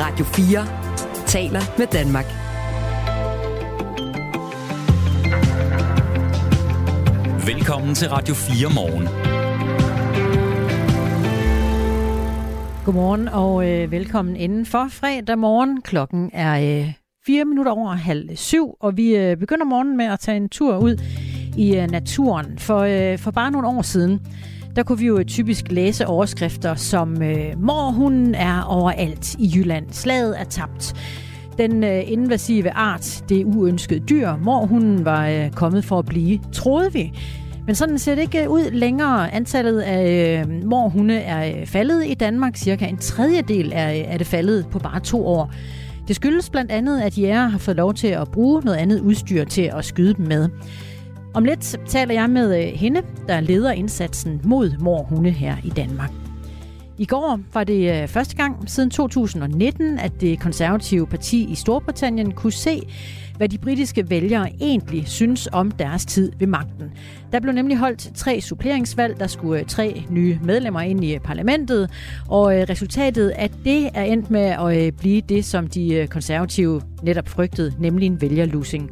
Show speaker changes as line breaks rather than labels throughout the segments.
Radio 4 taler med Danmark.
Velkommen til Radio 4 morgen.
Godmorgen og øh, velkommen inden for fredag morgen. Klokken er øh, 4 minutter over halv syv, og vi øh, begynder morgen med at tage en tur ud i øh, naturen. For, øh, for bare nogle år siden, der kunne vi jo typisk læse overskrifter som øh, Morhunden er overalt i Jylland. Slaget er tabt. Den øh, invasive art, det uønskede dyr, morhunden var øh, kommet for at blive, troede vi. Men sådan ser det ikke ud længere. Antallet af øh, morhunde er øh, faldet i Danmark. Cirka en tredjedel er, øh, er det faldet på bare to år. Det skyldes blandt andet, at jæger har fået lov til at bruge noget andet udstyr til at skyde dem med. Om lidt taler jeg med øh, hende, der leder indsatsen mod morhunde her i Danmark. I går var det øh, første gang siden 2019, at det konservative parti i Storbritannien kunne se, hvad de britiske vælgere egentlig synes om deres tid ved magten. Der blev nemlig holdt tre suppleringsvalg, der skulle øh, tre nye medlemmer ind i parlamentet, og resultatet af det er endt med at blive det, som de konservative netop frygtede, nemlig en vælgerlusing.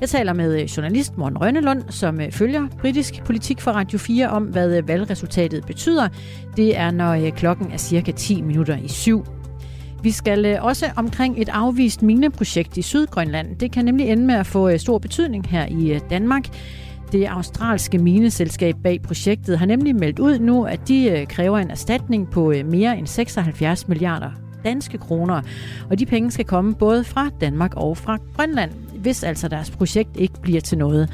Jeg taler med øh, journalist Morten Rønnelund, som øh, følger britisk politik for Radio 4 om, hvad øh, valgresultatet betyder. Det er, når klokken er cirka 10 minutter i syv. Vi skal også omkring et afvist mineprojekt i Sydgrønland. Det kan nemlig ende med at få stor betydning her i Danmark. Det australske mineselskab bag projektet har nemlig meldt ud nu, at de kræver en erstatning på mere end 76 milliarder danske kroner. Og de penge skal komme både fra Danmark og fra Grønland hvis altså deres projekt ikke bliver til noget.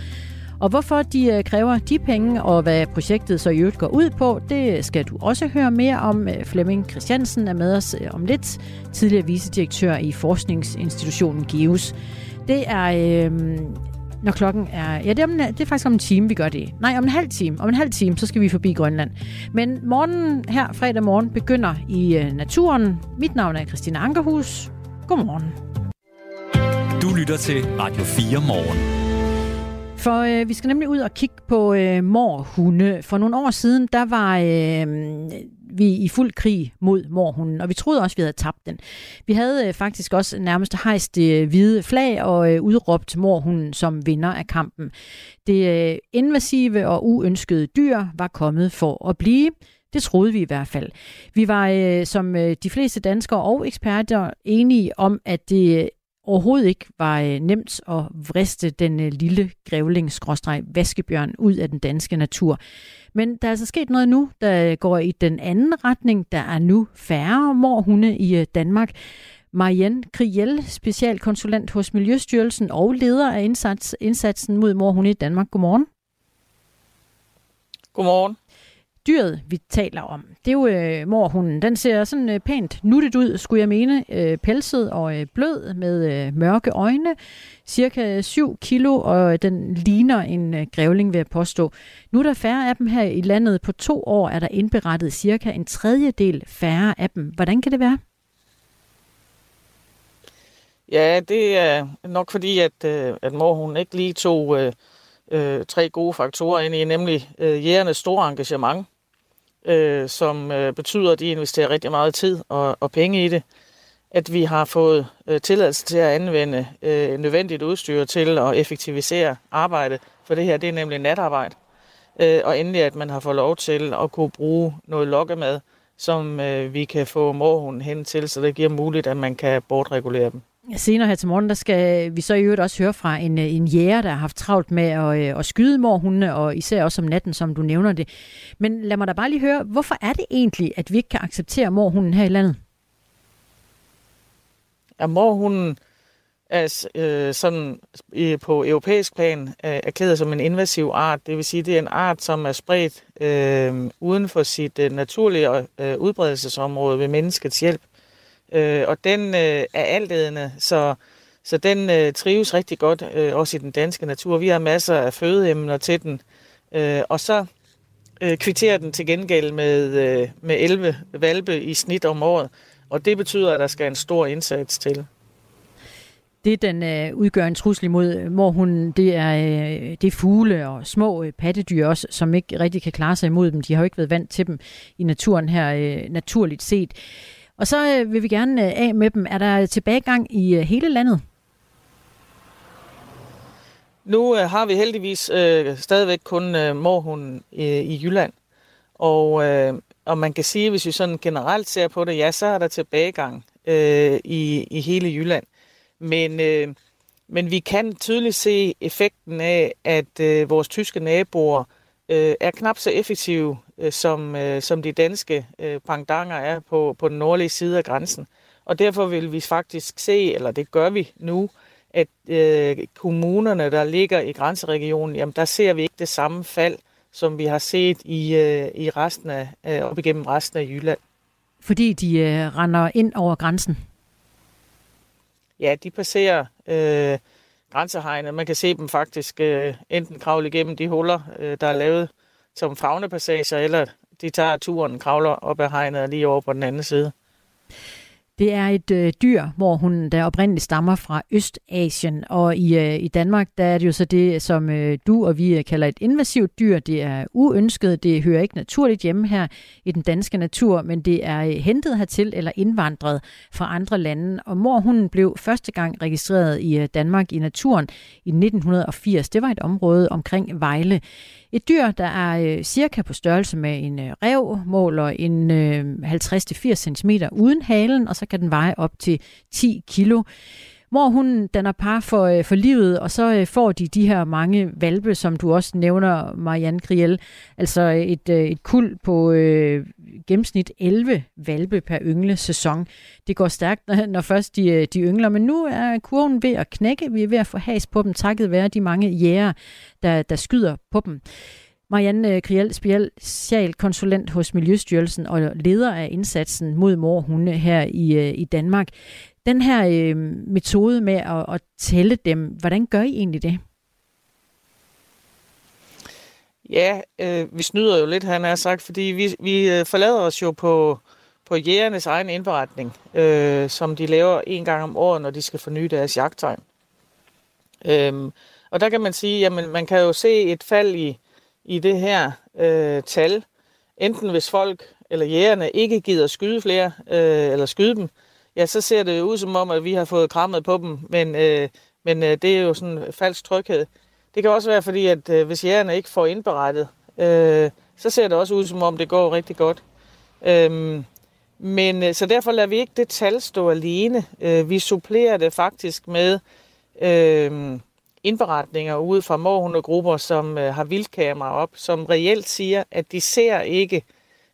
Og hvorfor de øh, kræver de penge, og hvad projektet så i øvrigt går ud på, det skal du også høre mere om. Øh, Flemming Christiansen er med os øh, om lidt, tidligere vicedirektør i forskningsinstitutionen GIVS. Det er, øh, når klokken er... Ja, det er, om, det er faktisk om en time, vi gør det. Nej, om en halv time. Om en halv time, så skal vi forbi Grønland. Men morgenen her, fredag morgen, begynder i naturen. Mit navn er Christina Ankerhus. Godmorgen.
Lytter til Radio 4 morgen.
For øh, vi skal nemlig ud og kigge på øh, morhunde. For nogle år siden, der var øh, vi i fuld krig mod morhunden, og vi troede også, vi havde tabt den. Vi havde øh, faktisk også nærmest hejst det øh, hvide flag og øh, udråbt morhunden som vinder af kampen. Det øh, invasive og uønskede dyr var kommet for at blive. Det troede vi i hvert fald. Vi var øh, som øh, de fleste danskere og eksperter enige om, at det overhovedet ikke var øh, nemt at vriste den øh, lille grævling vaskebjørn ud af den danske natur. Men der er altså sket noget nu, der går i den anden retning. Der er nu færre morhunde i øh, Danmark. Marianne Kriel, specialkonsulent hos Miljøstyrelsen og leder af indsats, indsatsen mod morhunde i Danmark. Godmorgen.
Godmorgen
dyret, vi taler om, det er jo øh, morhunden. Den ser sådan øh, pænt nuttet ud, skulle jeg mene. Øh, pelset og øh, blød med øh, mørke øjne. Cirka 7 kilo, og den ligner en øh, grævling, vil jeg påstå. Nu er der færre af dem her i landet. På to år er der indberettet cirka en tredjedel færre af dem. Hvordan kan det være?
Ja, det er nok fordi, at, øh, at morhunden ikke lige tog... Øh øh, tre gode faktorer ind i, nemlig øh, jægernes store engagement, øh, som øh, betyder, at de investerer rigtig meget tid og, og penge i det. At vi har fået øh, tilladelse til at anvende øh, nødvendigt udstyr til at effektivisere arbejdet, for det her det er nemlig natarbejde. Øh, og endelig, at man har fået lov til at kunne bruge noget lokkemad, som øh, vi kan få morhunden hen til, så det giver muligt, at man kan bortregulere dem.
Senere her til morgen, der skal vi så i øvrigt også høre fra en, øh, en jæger, der har haft travlt med at, øh, at skyde morhundene, og især også om natten, som du nævner det. Men lad mig da bare lige høre, hvorfor er det egentlig, at vi ikke kan acceptere morhunden her i landet?
Ja, morhunden er øh, sådan øh, på europæisk plan øh, erklæret som en invasiv art. Det vil sige, det er en art, som er spredt øh, uden for sit øh, naturlige øh, udbredelsesområde ved menneskets hjælp. Øh, og den øh, er altædende, så, så den øh, trives rigtig godt, øh, også i den danske natur. Vi har masser af fødeemner til den, øh, og så øh, kvitterer den til gengæld med, øh, med 11 valpe i snit om året, og det betyder, at der skal en stor indsats til.
Det, den øh, udgør en trussel imod øh, morhunden, det er, øh, det er fugle og små øh, pattedyr også, som ikke rigtig kan klare sig imod dem. De har jo ikke været vant til dem i naturen her, øh, naturligt set. Og så øh, vil vi gerne øh, af med dem. Er der tilbagegang i øh, hele landet?
Nu øh, har vi heldigvis øh, stadigvæk kun øh, morhunden øh, i Jylland. Og, øh, og man kan sige, hvis vi sådan generelt ser på det, ja, så er der tilbagegang øh, i, i hele Jylland. Men, øh, men vi kan tydeligt se effekten af, at øh, vores tyske naboer øh, er knap så effektive, øh, som, øh, som de danske øh, pangdanger er på, på den nordlige side af grænsen. Og derfor vil vi faktisk se, eller det gør vi nu, at øh, kommunerne, der ligger i grænseregionen, jamen der ser vi ikke det samme fald, som vi har set i, øh, i resten af, øh, op igennem resten af Jylland.
Fordi de øh, render ind over grænsen?
Ja, de passerer øh, grænsehegnet. Man kan se dem faktisk øh, enten kravle igennem de huller, øh, der er lavet som fagnepassager, eller de tager turen, kravler op ad hegnet og lige over på den anden side.
Det er et øh, dyr, hvor hun der oprindeligt stammer fra Østasien, og i, øh, i Danmark der er det jo så det, som øh, du og vi øh, kalder et invasivt dyr. Det er uønsket, det hører ikke naturligt hjemme her i den danske natur, men det er øh, hentet hertil eller indvandret fra andre lande. Og mor hun blev første gang registreret i øh, Danmark i naturen i 1980. Det var et område omkring Vejle. Et dyr, der er øh, cirka på størrelse med en øh, rev, måler en øh, 50-80 cm uden halen, og så kan den veje op til 10 kilo. Mor hun danner par for, øh, for livet, og så øh, får de de her mange valpe, som du også nævner, Marianne Griel. Altså øh, et, øh, et kul på øh, gennemsnit 11 valpe per yngle sæson. Det går stærkt, når, først de, øh, de yngler, men nu er kurven ved at knække. Vi er ved at få has på dem, takket være de mange jæger, der, der skyder på dem. Marianne øh, Kriel, specialkonsulent hos Miljøstyrelsen og leder af indsatsen mod morhunde her i, øh, i Danmark. Den her øh, metode med at, at tælle dem, hvordan gør I egentlig det?
Ja, øh, vi snyder jo lidt, han har sagt, fordi vi, vi øh, forlader os jo på, på jægernes egen indberetning, øh, som de laver en gang om året, når de skal forny deres jagttegn. Øhm, og der kan man sige, at man kan jo se et fald i, i det her øh, tal, enten hvis folk eller jægerne ikke gider skyde flere, øh, eller skyde dem, ja, så ser det ud som om, at vi har fået krammet på dem, men, øh, men øh, det er jo sådan en falsk tryghed. Det kan også være fordi, at øh, hvis jægerne ikke får indberettet, øh, så ser det også ud som om, det går rigtig godt. Øh, men øh, så derfor lader vi ikke det tal stå alene. Øh, vi supplerer det faktisk med øh, indberetninger ud fra morhundegrupper, som øh, har vildkamera op, som reelt siger, at de ser ikke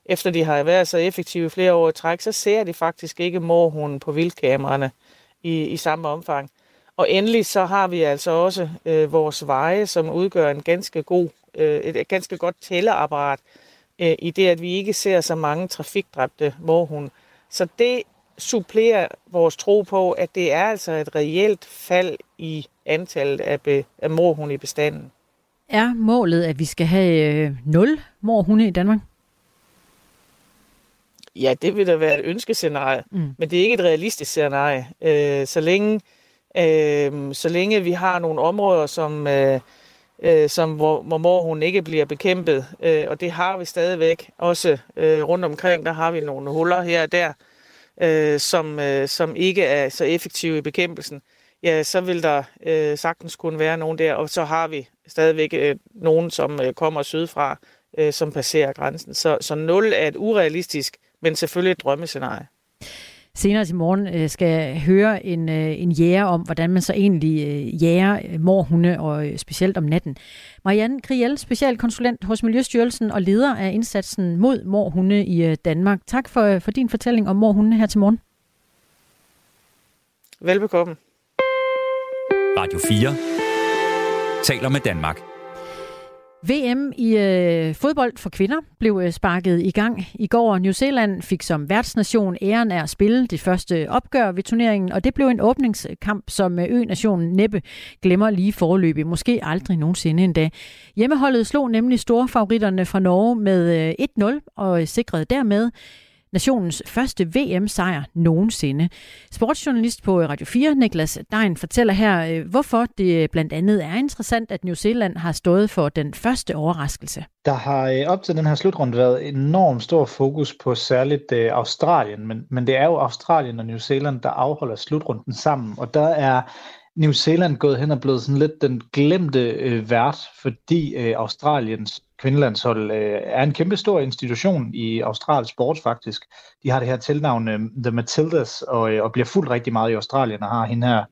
efter de har været så effektive flere år i træk, så ser de faktisk ikke morhunden på vildkameraerne i, i samme omfang. Og endelig så har vi altså også øh, vores veje, som udgør en ganske god, øh, et ganske godt tælleapparat øh, i det, at vi ikke ser så mange trafikdræbte morhunde. Så det supplerer vores tro på, at det er altså et reelt fald i antallet af, be, af morhunde i bestanden.
Er målet, at vi skal have øh, 0 morhunde i Danmark?
Ja, det vil da være et ønskescenarie, mm. men det er ikke et realistisk scenarie. Øh, så, længe, øh, så længe vi har nogle områder, som, øh, øh, som hvor, hvor mor hun ikke bliver bekæmpet, øh, og det har vi stadigvæk også øh, rundt omkring, der har vi nogle huller her og der, øh, som, øh, som ikke er så effektive i bekæmpelsen, ja, så vil der øh, sagtens kunne være nogen der, og så har vi stadigvæk øh, nogen, som øh, kommer sydfra, øh, som passerer grænsen. Så, så 0 er et urealistisk men selvfølgelig et drømmescenarie.
Senere til morgen øh, skal jeg høre en, øh, en jæger om, hvordan man så egentlig øh, jæger morhunde, og specielt om natten. Marianne Kriel, specialkonsulent hos Miljøstyrelsen og leder af indsatsen mod morhunde i Danmark. Tak for, for din fortælling om morhunde her til morgen.
Velbekomme.
Radio 4 taler med Danmark.
VM i øh, fodbold for kvinder blev øh, sparket i gang i går. New Zealand fik som værtsnation æren af at spille det første opgør ved turneringen, og det blev en åbningskamp, som øh, ø-nationen næppe glemmer lige forløbig. Måske aldrig nogensinde endda. Hjemmeholdet slog nemlig store favoritterne fra Norge med øh, 1-0 og øh, sikrede dermed nationens første VM-sejr nogensinde. Sportsjournalist på øh, Radio 4, Niklas Dein, fortæller her, øh, hvorfor det øh, blandt andet er interessant, at New Zealand har stået for den første overraskelse.
Der har op til den her slutrunde været enormt stor fokus på særligt Australien, men, men det er jo Australien og New Zealand, der afholder slutrunden sammen, og der er New Zealand gået hen og blevet sådan lidt den glemte øh, vært, fordi øh, Australiens kvindelandshold øh, er en kæmpe stor institution i australsk sport faktisk. De har det her tilnavn øh, The Matildas og, øh, og bliver fuldt rigtig meget i Australien og har hende her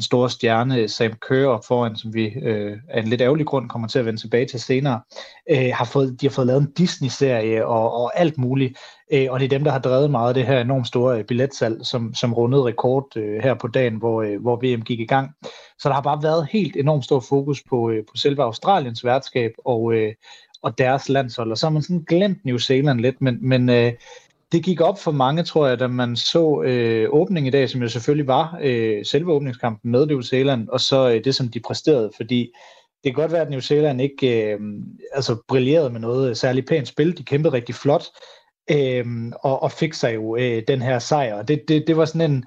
den store stjerne Sam Kerr op foran, som vi øh, af en lidt ærgerlig grund kommer til at vende tilbage til senere, øh, har fået, de har fået lavet en Disney-serie og, og alt muligt, øh, og det er dem, der har drevet meget af det her enormt store øh, billetsalg, som, som rundede rekord øh, her på dagen, hvor, øh, hvor VM gik i gang. Så der har bare været helt enormt stor fokus på, øh, på selve Australiens værtskab og, øh, og deres landshold, og så har man sådan glemt New Zealand lidt, men, men øh, det gik op for mange, tror jeg, da man så øh, åbningen i dag, som jo selvfølgelig var øh, selve åbningskampen med New Zealand, og så øh, det, som de præsterede, fordi det kan godt være, at New Zealand ikke øh, altså brillerede med noget særligt pænt spil. De kæmpede rigtig flot, øh, og, og fik sig jo øh, den her sejr. Det, det, det var sådan en,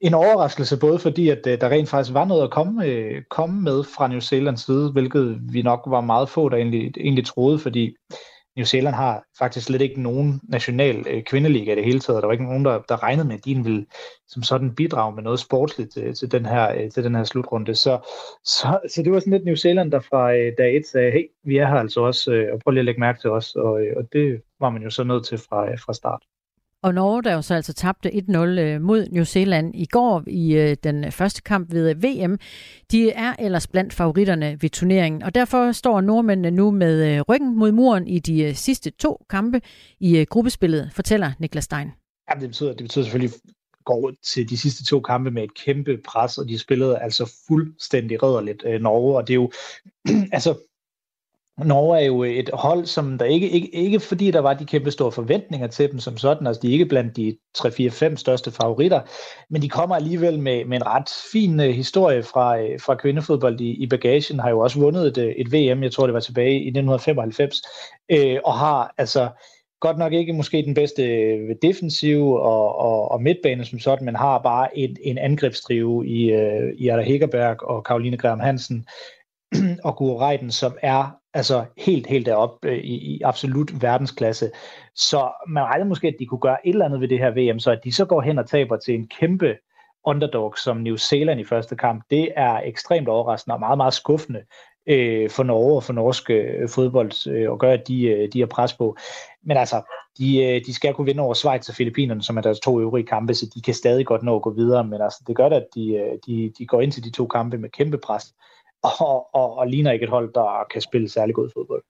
en overraskelse, både fordi, at øh, der rent faktisk var noget at komme, øh, komme med fra New Zealands side, hvilket vi nok var meget få, der egentlig, egentlig troede, fordi New Zealand har faktisk slet ikke nogen national øh, kvindeliga i det hele taget. Der var ikke nogen, der, der regnede med, at de ville som sådan bidrage med noget sportsligt til, til, den, her, øh, til den her slutrunde. Så, så, så det var sådan lidt New Zealand, der fra øh, dag et sagde, hey, vi er her altså også, øh, og prøv lige at lægge mærke til os. Og, øh, og det var man jo så nødt til fra, øh, fra start.
Og Norge, der jo så altså tabte 1-0 øh, mod New Zealand i går i øh, den første kamp ved øh, VM, de er ellers blandt favoritterne ved turneringen. Og derfor står nordmændene nu med ryggen mod muren i de sidste to kampe i gruppespillet, fortæller Niklas Stein.
Ja, det betyder, det betyder selvfølgelig går til de sidste to kampe med et kæmpe pres, og de spillede altså fuldstændig rædderligt Norge, og det er jo, altså Norge er jo et hold, som der ikke, ikke, ikke fordi der var de kæmpe store forventninger til dem som sådan, altså de er ikke blandt de 3-4-5 største favoritter, men de kommer alligevel med, med en ret fin uh, historie fra, uh, fra kvindefodbold i, i bagagen, har jo også vundet et, øh, et VM, jeg tror det var tilbage i 1995, uh, og har altså godt nok ikke måske den bedste defensiv og, og, og midtbane som sådan, men har bare en, en angrebsdrive i, uh, i Ada Hegerberg og Karoline Graham Hansen, og Guro Reiten, som er altså helt, helt derop øh, i, i absolut verdensklasse. Så man regner måske, at de kunne gøre et eller andet ved det her VM, så at de så går hen og taber til en kæmpe underdog som New Zealand i første kamp, det er ekstremt overraskende og meget, meget skuffende øh, for Norge og for norsk øh, fodbold øh, og gøre, at de, øh, de har pres på. Men altså, de, øh, de skal kunne vinde over Schweiz og Filippinerne, som er deres to øvrige kampe, så de kan stadig godt nå at gå videre, men altså, det gør det, at de, øh, de, de går ind til de to kampe med kæmpe pres og, og, og ligner ikke et hold, der kan spille særlig god fodbold.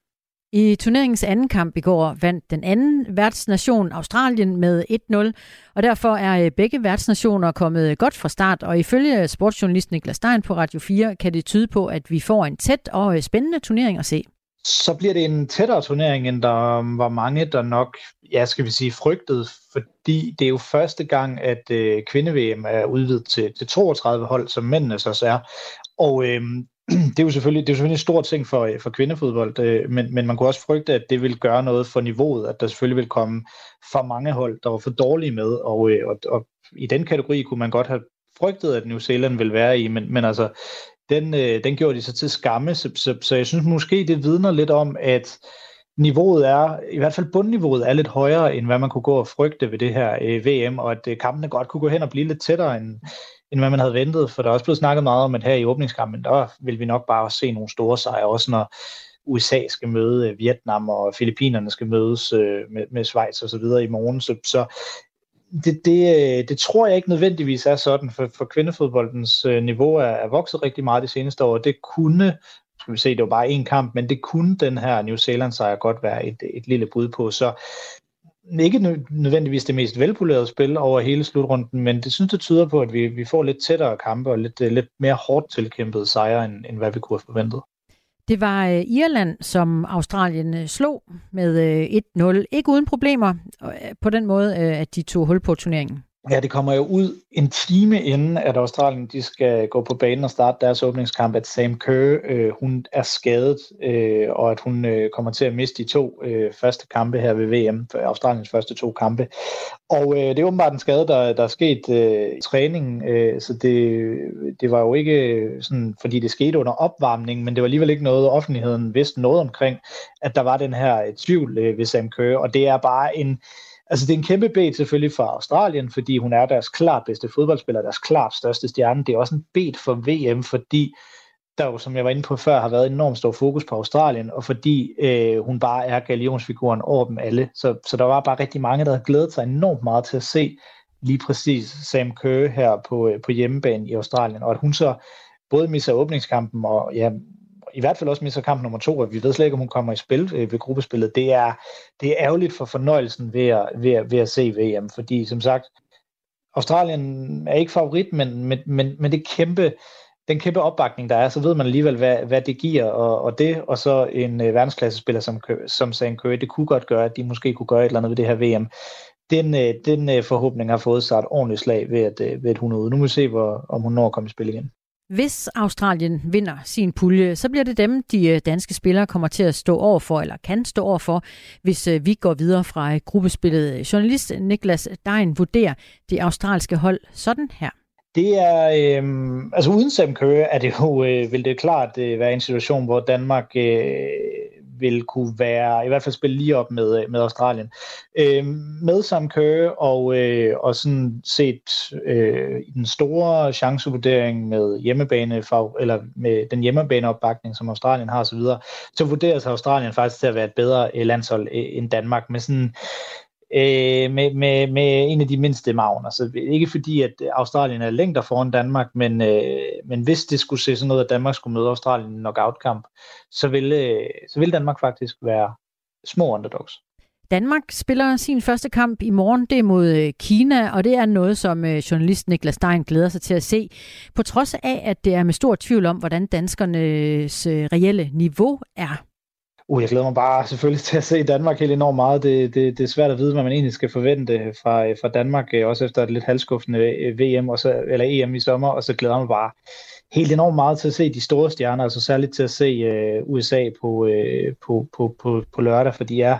I turneringens anden kamp i går vandt den anden værtsnation Australien med 1-0, og derfor er øh, begge værtsnationer kommet godt fra start, og ifølge sportsjournalisten Niklas Stein på Radio 4 kan det tyde på, at vi får en tæt og øh, spændende turnering at se.
Så bliver det en tættere turnering, end der var mange, der nok, ja, skal vi sige, frygtede, fordi det er jo første gang, at øh, kvinde-VM er udvidet til, til 32 hold, som mændene så er. Og øhm, det er jo selvfølgelig, det er selvfølgelig en stor ting for, for kvindefodbold, øh, men, men man kunne også frygte, at det ville gøre noget for niveauet, at der selvfølgelig ville komme for mange hold, der var for dårlige med, og, øh, og, og i den kategori kunne man godt have frygtet, at New Zealand ville være i, men, men altså, den, øh, den gjorde de så til skamme, så, så, så jeg synes måske, det vidner lidt om, at niveauet er, i hvert fald bundniveauet er lidt højere, end hvad man kunne gå og frygte ved det her øh, VM, og at øh, kampene godt kunne gå hen og blive lidt tættere, end, end hvad man havde ventet, for der er også blevet snakket meget om, at her i åbningskampen, der vil vi nok bare se nogle store sejre, også når USA skal møde øh, Vietnam, og Filippinerne skal mødes øh, med, med Schweiz og så videre i morgen. Så, så det, det, øh, det tror jeg ikke nødvendigvis er sådan, for, for kvindefodboldens øh, niveau er, er vokset rigtig meget de seneste år. Det kunne, skal vi se, det var bare én kamp, men det kunne den her New Zealand sejr godt være et, et lille bud på. Så ikke nødvendigvis det mest velpolerede spil over hele slutrunden, men det synes, det tyder på, at vi, vi får lidt tættere kampe og lidt, øh, lidt mere hårdt tilkæmpet sejre, end, end hvad vi kunne have forventet.
Det var øh, Irland, som Australien øh, slog med 1-0. Ikke uden problemer på den måde, at de tog hul på turneringen.
Ja, det kommer jo ud en time inden, at Australien de skal gå på banen og starte deres åbningskamp, at Sam Kerr, øh, hun er skadet, øh, og at hun øh, kommer til at miste de to øh, første kampe her ved VM, for Australiens første to kampe. Og øh, det er åbenbart en skade, der, der er sket øh, i træningen, øh, så det, det var jo ikke sådan, fordi det skete under opvarmning, men det var alligevel ikke noget, offentligheden vidste noget omkring, at der var den her øh, tvivl øh, ved Sam Kerr, og det er bare en Altså det er en kæmpe bet selvfølgelig for Australien, fordi hun er deres klart bedste fodboldspiller, deres klart største stjerne. Det er også en bet for VM, fordi der jo, som jeg var inde på før, har været enormt stor fokus på Australien, og fordi øh, hun bare er galionsfiguren over dem alle. Så, så der var bare rigtig mange, der havde glædet sig enormt meget til at se lige præcis Sam Kerr her på, øh, på hjemmebane i Australien, og at hun så både misser åbningskampen og ja, i hvert fald også mister kamp nummer to, og vi ved slet ikke, om hun kommer i spil øh, ved gruppespillet. Det er, det er ærgerligt for fornøjelsen ved at, ved, at, ved at se VM, fordi som sagt, Australien er ikke favorit, men, men, men, men det kæmpe, den kæmpe opbakning, der er, så ved man alligevel, hvad, hvad det giver, og, og det, og så en øh, verdensklassespiller som, som Sam Curry, det kunne godt gøre, at de måske kunne gøre et eller andet ved det her VM. Den, øh, den øh, forhåbning har fået sig et ordentligt slag ved at, øh, ved at hun er ude. Nu må vi se, hvor, om hun når at komme i spil igen.
Hvis Australien vinder sin pulje, så bliver det dem, de øh, danske spillere kommer til at stå over for, eller kan stå over for, hvis øh, vi går videre fra øh, gruppespillet. Journalist Niklas Dein vurderer det australske hold sådan her.
Det er, øh, altså uden Sam Kerr er det jo, øh, vil det klart øh, være en situation, hvor Danmark øh, vil kunne være, i hvert fald spille lige op med, øh, med Australien. Øh, med Sam Kerr og, øh, og sådan set øh, den store chancevurdering med hjemmebane, eller med den hjemmebaneopbakning, som Australien har osv., så, så vurderes Australien faktisk til at være et bedre landshold øh, end Danmark, men sådan øh, med, med, med en af de mindste magner. Så ikke fordi, at Australien er længder foran Danmark, men, øh, men hvis det skulle se sådan noget, at Danmark skulle møde Australien i en knockout-kamp, så ville, øh, så vil Danmark faktisk være små underdogs.
Danmark spiller sin første kamp i morgen, det er mod øh, Kina, og det er noget, som øh, journalist Niklas Stein glæder sig til at se. På trods af, at det er med stor tvivl om, hvordan danskernes øh, reelle niveau er.
Uh, jeg glæder mig bare selvfølgelig til at se Danmark helt enormt meget. Det, det, det er svært at vide, hvad man egentlig skal forvente fra, fra Danmark, øh, også efter et lidt halvskuffende øh, VM og så, eller EM i sommer, og så glæder jeg mig bare helt enormt meget til at se de store stjerner, altså særligt til at se øh, USA på, øh, på, på, på, på lørdag, for de er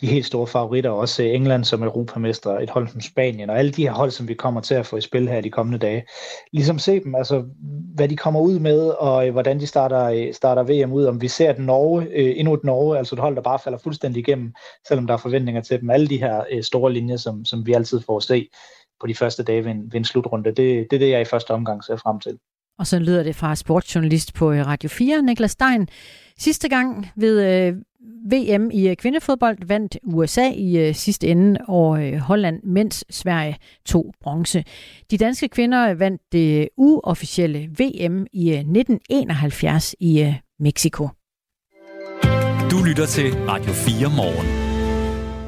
de helt store favoritter, også øh, England som europamester, et hold som Spanien, og alle de her hold, som vi kommer til at få i spil her de kommende dage. Ligesom se dem, altså hvad de kommer ud med, og øh, hvordan de starter, øh, starter VM ud, om vi ser et Norge, øh, endnu et Norge, altså et hold, der bare falder fuldstændig igennem, selvom der er forventninger til dem. Alle de her øh, store linjer, som, som vi altid får at se på de første dage ved en, ved en slutrunde, det, det er det, jeg i første omgang ser frem til.
Og så lyder det fra sportsjournalist på øh, Radio 4, Niklas Stein. Sidste gang ved øh, VM i øh, kvindefodbold vandt USA i øh, sidste ende og øh, Holland, mens Sverige tog bronze. De danske kvinder vandt det uofficielle VM i øh, 1971 i øh, Mexico.
Du lytter til Radio 4 morgen.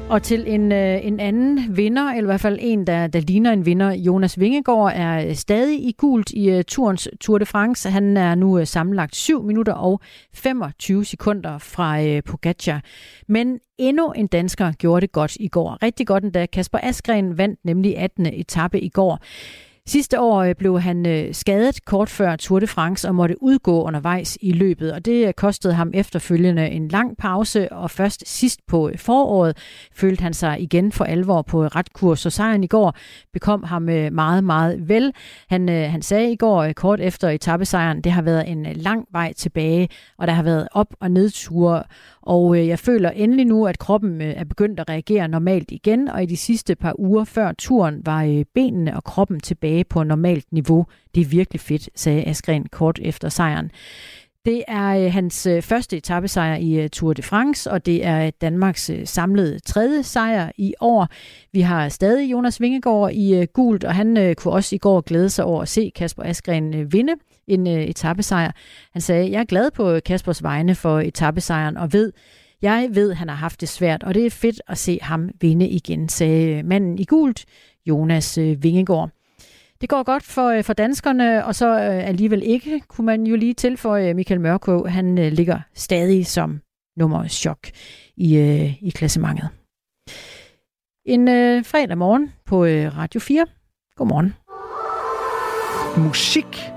Og til en, øh, en anden vinder, eller i hvert fald en, der, der ligner en vinder, Jonas Vingegaard, er øh, stadig i gult i uh, turens Tour de France. Han er nu uh, sammenlagt 7 minutter og 25 sekunder fra uh, Pogacar. Men endnu en dansker gjorde det godt i går. Rigtig godt endda. Kasper Askren vandt nemlig 18. etape i går. Sidste år øh, blev han øh, skadet kort før Tour de France og måtte udgå undervejs i løbet, og det øh, kostede ham efterfølgende en lang pause, og først sidst på foråret følte han sig igen for alvor på ret kurs, så sejren i går bekom ham meget, meget vel. Han, han sagde i går kort efter etappesejren, det har været en lang vej tilbage, og der har været op- og nedture, og jeg føler endelig nu, at kroppen er begyndt at reagere normalt igen, og i de sidste par uger før turen var benene og kroppen tilbage på normalt niveau. Det er virkelig fedt, sagde Askren kort efter sejren. Det er øh, hans øh, første etappesejr i øh, Tour de France, og det er Danmarks samlede tredje sejr i år. Vi har stadig Jonas Vingegaard i gult, og han kunne også i går glæde sig over at se Kasper Askren vinde en etappesejr. Han sagde, jeg er glad på Kaspers vegne for etappesejren og ved, jeg ved, han har haft det svært, og det er fedt at se ham vinde igen, sagde manden i gult, Jonas Vingegaard. Det går godt for, øh, for danskerne, og så øh, alligevel ikke, kunne man jo lige tilføje. Øh, Michael Mørkå, han øh, ligger stadig som nummer chok i, øh, i klassementet. En øh, fredag morgen på øh, Radio 4, Godmorgen.
Musik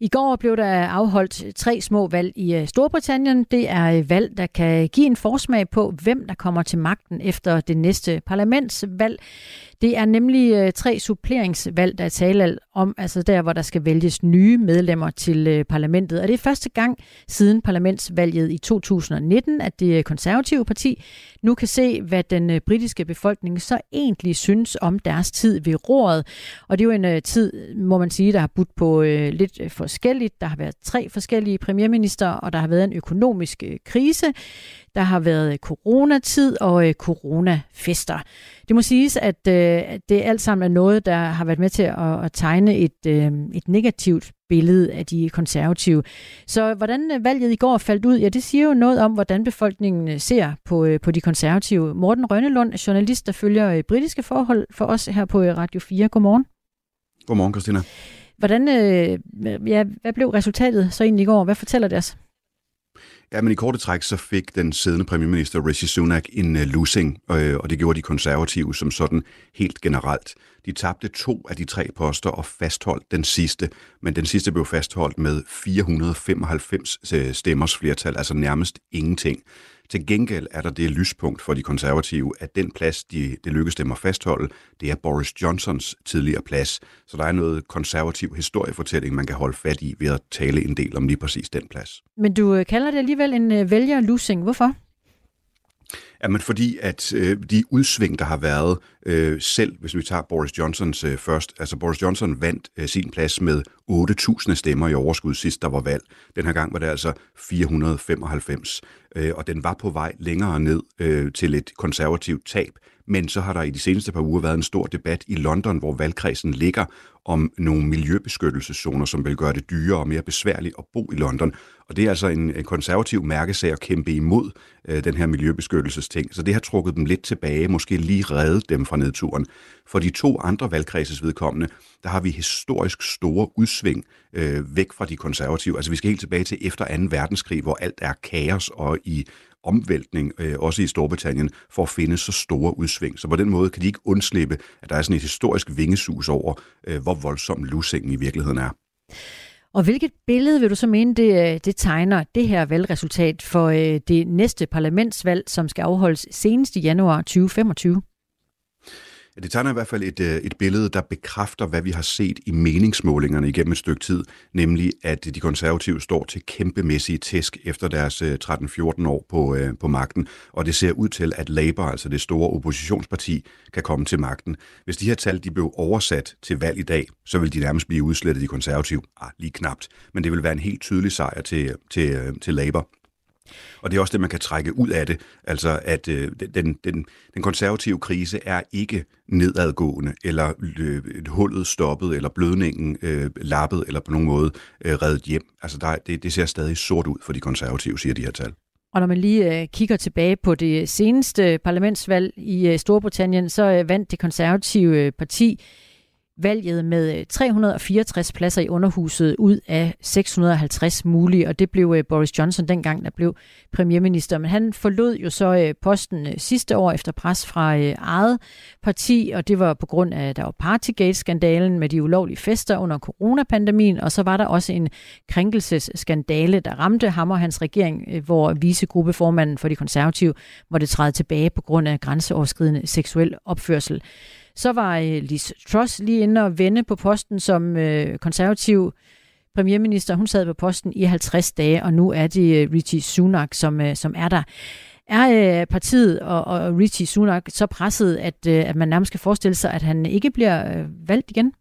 I går blev der afholdt tre små valg i øh, Storbritannien. Det er øh, valg, der kan give en forsmag på, hvem der kommer til magten efter det næste parlamentsvalg. Det er nemlig øh, tre suppleringsvalg, der er tale om, altså der, hvor der skal vælges nye medlemmer til øh, parlamentet. Og det er første gang siden parlamentsvalget i 2019, at det øh, konservative parti nu kan se, hvad den øh, britiske befolkning så egentlig synes om deres tid ved roret. Og det er jo en øh, tid, må man sige, der har budt på øh, lidt øh, forskelligt. Der har været tre forskellige premierminister, og der har været en økonomisk øh, krise. Der har været coronatid og øh, coronafester. Det må siges, at øh, det alt sammen er noget, der har været med til at, at tegne et, øh, et negativt billede af de konservative. Så hvordan øh, valget i går faldt ud, ja, det siger jo noget om, hvordan befolkningen øh, ser på, øh, på de konservative. Morten Rønnelund, journalist, der følger øh, britiske forhold for os her på øh, Radio 4. Godmorgen.
Godmorgen, Christina.
Hvordan, øh, ja, hvad blev resultatet så egentlig i går? Hvad fortæller det os?
Ja, men i korte træk så fik den siddende premierminister Rishi Sunak en øh, uh, losing, øh, og det gjorde de konservative som sådan helt generelt. De tabte to af de tre poster og fastholdt den sidste, men den sidste blev fastholdt med 495 øh, stemmers flertal, altså nærmest ingenting. Til gengæld er der det lyspunkt for de konservative, at den plads, de, det lykkedes dem at fastholde, det er Boris Johnsons tidligere plads. Så der er noget konservativ historiefortælling, man kan holde fat i ved at tale en del om lige præcis den plads.
Men du øh, kalder det alligevel en øh, vælger-losing. Hvorfor?
Jamen fordi, at øh, de udsving, der har været, øh, selv hvis vi tager Boris Johnsons øh, først, altså Boris Johnson vandt øh, sin plads med 8.000 stemmer i overskud sidst der var valg. Den her gang var det altså 495, øh, og den var på vej længere ned øh, til et konservativt tab. Men så har der i de seneste par uger været en stor debat i London, hvor valgkredsen ligger om nogle miljøbeskyttelseszoner, som vil gøre det dyrere og mere besværligt at bo i London. Og det er altså en, en konservativ mærkesag at kæmpe imod øh, den her miljøbeskyttelsesting. Så det har trukket dem lidt tilbage, måske lige reddet dem fra nedturen. For de to andre valgkredses vedkommende, der har vi historisk store udsving øh, væk fra de konservative. Altså vi skal helt tilbage til efter 2. verdenskrig, hvor alt er kaos og i omvæltning, øh, også i Storbritannien, for at finde så store udsving. Så på den måde kan de ikke undslippe, at der er sådan et historisk vingesus over, øh, hvor voldsom lussingen i virkeligheden er.
Og hvilket billede vil du så mene, det, øh, det tegner det her valgresultat for øh, det næste parlamentsvalg, som skal afholdes senest i januar 2025?
Det tegner i hvert fald et, øh, et billede, der bekræfter, hvad vi har set i meningsmålingerne igennem et stykke tid, nemlig at de konservative står til kæmpemæssige tæsk efter deres øh, 13-14 år på, øh, på magten, og det ser ud til, at Labour, altså det store oppositionsparti, kan komme til magten. Hvis de her tal de blev oversat til valg i dag, så vil de nærmest blive udslettet, de konservative. Ah, lige knapt. Men det vil være en helt tydelig sejr til, til, til Labour. Og det er også det, man kan trække ud af det. Altså, at øh, den, den, den konservative krise er ikke nedadgående, eller øh, hullet stoppet, eller blødningen øh, lappet, eller på nogen måde øh, reddet hjem. Altså, der, det, det ser stadig sort ud for de konservative, siger de her tal.
Og når man lige øh, kigger tilbage på det seneste parlamentsvalg i øh, Storbritannien, så øh, vandt det konservative øh, parti valget med øh, 364 pladser i underhuset ud af 650 mulige, og det blev øh, Boris Johnson dengang, der blev premierminister. Men han forlod jo så øh, posten sidste år efter pres fra eget parti, og det var på grund af, at der var Partygate-skandalen med de ulovlige fester under coronapandemien, og så var der også en krænkelsesskandale, der ramte ham og hans regering, hvor vicegruppeformanden for de konservative måtte træde tilbage på grund af grænseoverskridende seksuel opførsel. Så var øh, Liz Truss lige inde og vende på posten som øh, konservativ premierminister. Hun sad på posten i 50 dage, og nu er det øh, Richie Sunak, som, øh, som er der. Er øh, partiet og, og Richie Sunak så presset, at, øh, at man nærmest skal forestille sig, at han ikke bliver øh, valgt igen?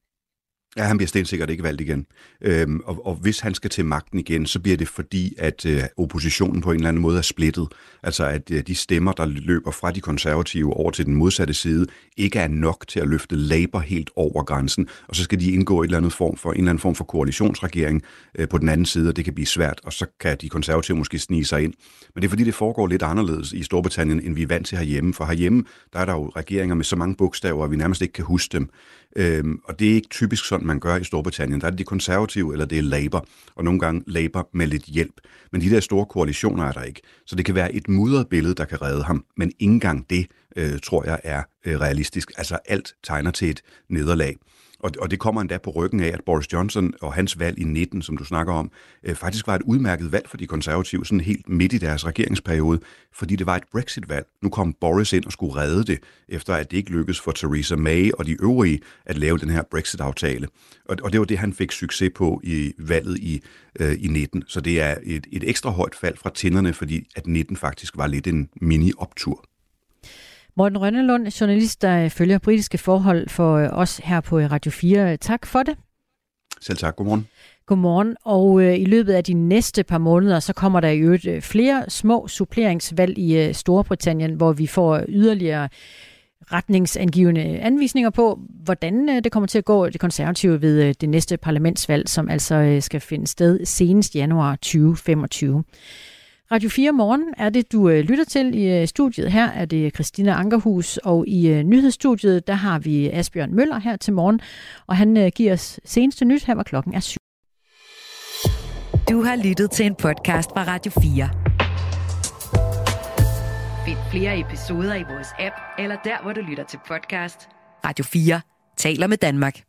Ja, han bliver stensikkert ikke valgt igen. Øhm, og, og hvis han skal til magten igen, så bliver det fordi, at øh, oppositionen på en eller anden måde er splittet. Altså at øh, de stemmer, der løber fra de konservative over til den modsatte side, ikke er nok til at løfte Labour helt over grænsen. Og så skal de indgå et eller andet form for, en eller anden form for koalitionsregering øh, på den anden side, og det kan blive svært. Og så kan de konservative måske snige sig ind. Men det er fordi, det foregår lidt anderledes i Storbritannien, end vi er vant til herhjemme. For herhjemme, der er der jo regeringer med så mange bogstaver, at vi nærmest ikke kan huske dem. Øhm, og det er ikke typisk sådan, man gør i Storbritannien. Der er det de konservative, eller det er Labour, og nogle gange Labour med lidt hjælp. Men de der store koalitioner er der ikke. Så det kan være et mudret billede, der kan redde ham, men ikke engang det, øh, tror jeg, er øh, realistisk. Altså alt tegner til et nederlag. Og, og det kommer endda på ryggen af, at Boris Johnson og hans valg i 19, som du snakker om, øh, faktisk var et udmærket valg for de konservative, sådan helt midt i deres regeringsperiode, fordi det var et Brexit-valg. Nu kom Boris ind og skulle redde det, efter at det ikke lykkedes for Theresa May og de øvrige at lave den her Brexit-aftale. Og, og det var det, han fik succes på i valget i, øh, i 19. Så det er et, et ekstra højt fald fra tænderne, fordi at 19 faktisk var lidt en mini-optur.
Morten Rønnelund, journalist, der følger britiske forhold for os her på Radio 4. Tak for det.
Selv tak. Godmorgen.
Godmorgen. Og øh, i løbet af de næste par måneder, så kommer der i øvrigt øh, flere små suppleringsvalg i øh, Storbritannien, hvor vi får yderligere retningsangivende anvisninger på, hvordan øh, det kommer til at gå det konservative ved øh, det næste parlamentsvalg, som altså øh, skal finde sted senest januar 2025. Radio 4 Morgen er det, du øh, lytter til i øh, studiet. Her er det Christina Ankerhus, og i øh, nyhedsstudiet, der har vi Asbjørn Møller her til morgen, og han giver os seneste nyt her, hvor klokken er syv.
Du har lyttet til en podcast fra Radio 4. Find flere episoder i vores app, eller der, hvor du lytter til podcast. Radio 4 taler med Danmark.